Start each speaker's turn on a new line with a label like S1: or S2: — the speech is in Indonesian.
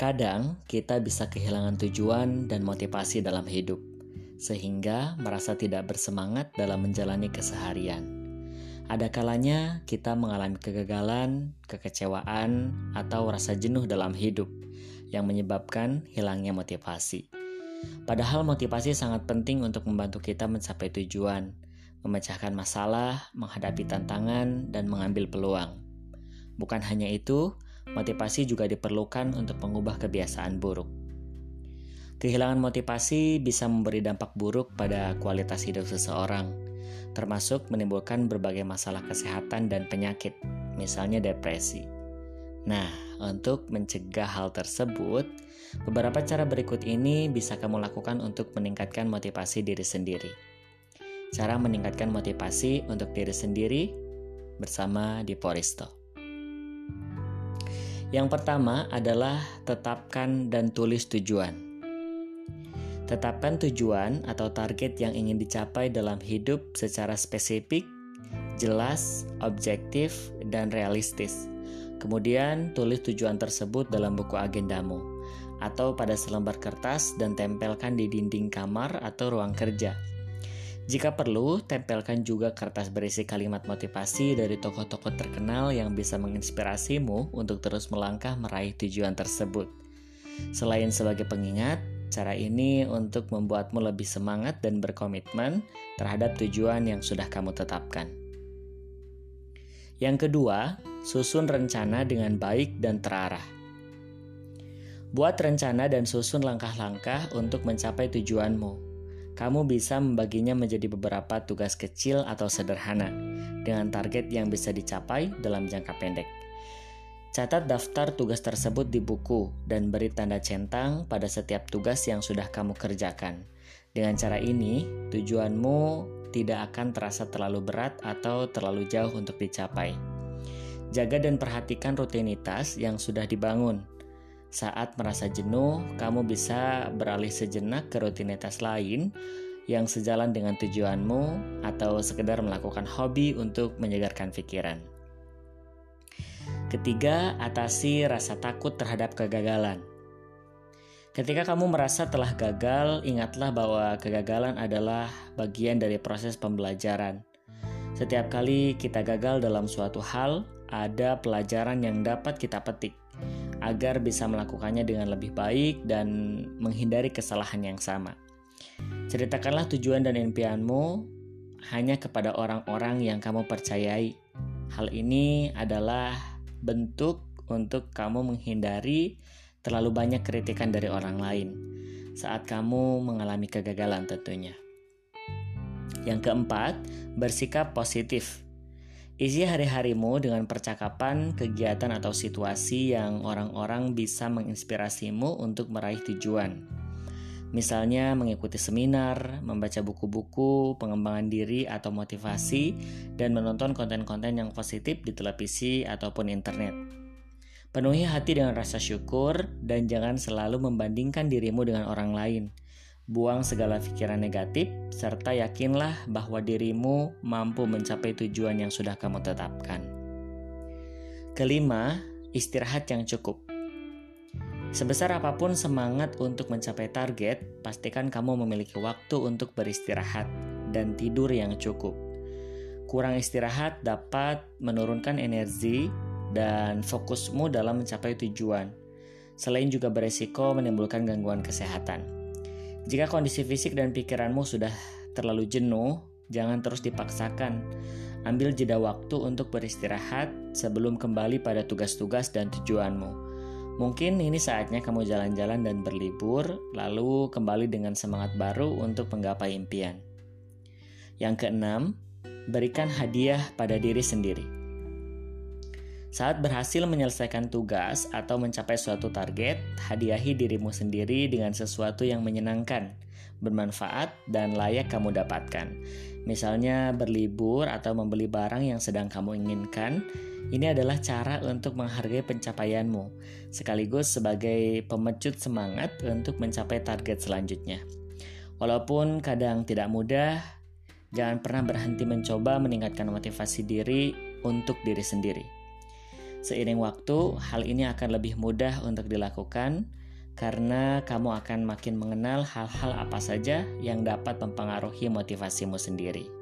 S1: Terkadang kita bisa kehilangan tujuan dan motivasi dalam hidup, sehingga merasa tidak bersemangat dalam menjalani keseharian. Ada kalanya kita mengalami kegagalan, kekecewaan, atau rasa jenuh dalam hidup yang menyebabkan hilangnya motivasi. Padahal motivasi sangat penting untuk membantu kita mencapai tujuan, memecahkan masalah, menghadapi tantangan, dan mengambil peluang. Bukan hanya itu, motivasi juga diperlukan untuk mengubah kebiasaan buruk. Kehilangan motivasi bisa memberi dampak buruk pada kualitas hidup seseorang, termasuk menimbulkan berbagai masalah kesehatan dan penyakit, misalnya depresi. Nah, untuk mencegah hal tersebut, beberapa cara berikut ini bisa kamu lakukan untuk meningkatkan motivasi diri sendiri. Cara meningkatkan motivasi untuk diri sendiri bersama di Poristo. Yang pertama adalah tetapkan dan tulis tujuan. Tetapkan tujuan atau target yang ingin dicapai dalam hidup secara spesifik, jelas, objektif, dan realistis. Kemudian, tulis tujuan tersebut dalam buku agendamu atau pada selembar kertas dan tempelkan di dinding kamar atau ruang kerja. Jika perlu, tempelkan juga kertas berisi kalimat motivasi dari tokoh-tokoh terkenal yang bisa menginspirasimu untuk terus melangkah meraih tujuan tersebut. Selain sebagai pengingat, cara ini untuk membuatmu lebih semangat dan berkomitmen terhadap tujuan yang sudah kamu tetapkan. Yang kedua, susun rencana dengan baik dan terarah. Buat rencana dan susun langkah-langkah untuk mencapai tujuanmu kamu bisa membaginya menjadi beberapa tugas kecil atau sederhana dengan target yang bisa dicapai dalam jangka pendek. Catat daftar tugas tersebut di buku dan beri tanda centang pada setiap tugas yang sudah kamu kerjakan. Dengan cara ini, tujuanmu tidak akan terasa terlalu berat atau terlalu jauh untuk dicapai. Jaga dan perhatikan rutinitas yang sudah dibangun. Saat merasa jenuh, kamu bisa beralih sejenak ke rutinitas lain yang sejalan dengan tujuanmu atau sekedar melakukan hobi untuk menyegarkan pikiran. Ketiga, atasi rasa takut terhadap kegagalan. Ketika kamu merasa telah gagal, ingatlah bahwa kegagalan adalah bagian dari proses pembelajaran. Setiap kali kita gagal dalam suatu hal, ada pelajaran yang dapat kita petik agar bisa melakukannya dengan lebih baik dan menghindari kesalahan yang sama. Ceritakanlah tujuan dan impianmu hanya kepada orang-orang yang kamu percayai. Hal ini adalah bentuk untuk kamu menghindari terlalu banyak kritikan dari orang lain saat kamu mengalami kegagalan tentunya. Yang keempat, bersikap positif. Isi hari-harimu dengan percakapan, kegiatan, atau situasi yang orang-orang bisa menginspirasimu untuk meraih tujuan. Misalnya mengikuti seminar, membaca buku-buku, pengembangan diri atau motivasi, dan menonton konten-konten yang positif di televisi ataupun internet. Penuhi hati dengan rasa syukur dan jangan selalu membandingkan dirimu dengan orang lain. Buang segala pikiran negatif, serta yakinlah bahwa dirimu mampu mencapai tujuan yang sudah kamu tetapkan. Kelima, istirahat yang cukup. Sebesar apa pun semangat untuk mencapai target, pastikan kamu memiliki waktu untuk beristirahat dan tidur yang cukup. Kurang istirahat dapat menurunkan energi dan fokusmu dalam mencapai tujuan. Selain juga beresiko menimbulkan gangguan kesehatan. Jika kondisi fisik dan pikiranmu sudah terlalu jenuh, jangan terus dipaksakan. Ambil jeda waktu untuk beristirahat sebelum kembali pada tugas-tugas dan tujuanmu. Mungkin ini saatnya kamu jalan-jalan dan berlibur, lalu kembali dengan semangat baru untuk menggapai impian. Yang keenam, berikan hadiah pada diri sendiri. Saat berhasil menyelesaikan tugas atau mencapai suatu target, hadiahi dirimu sendiri dengan sesuatu yang menyenangkan, bermanfaat, dan layak kamu dapatkan. Misalnya berlibur atau membeli barang yang sedang kamu inginkan, ini adalah cara untuk menghargai pencapaianmu, sekaligus sebagai pemecut semangat untuk mencapai target selanjutnya. Walaupun kadang tidak mudah, jangan pernah berhenti mencoba meningkatkan motivasi diri untuk diri sendiri. Seiring waktu, hal ini akan lebih mudah untuk dilakukan karena kamu akan makin mengenal hal-hal apa saja yang dapat mempengaruhi motivasimu sendiri.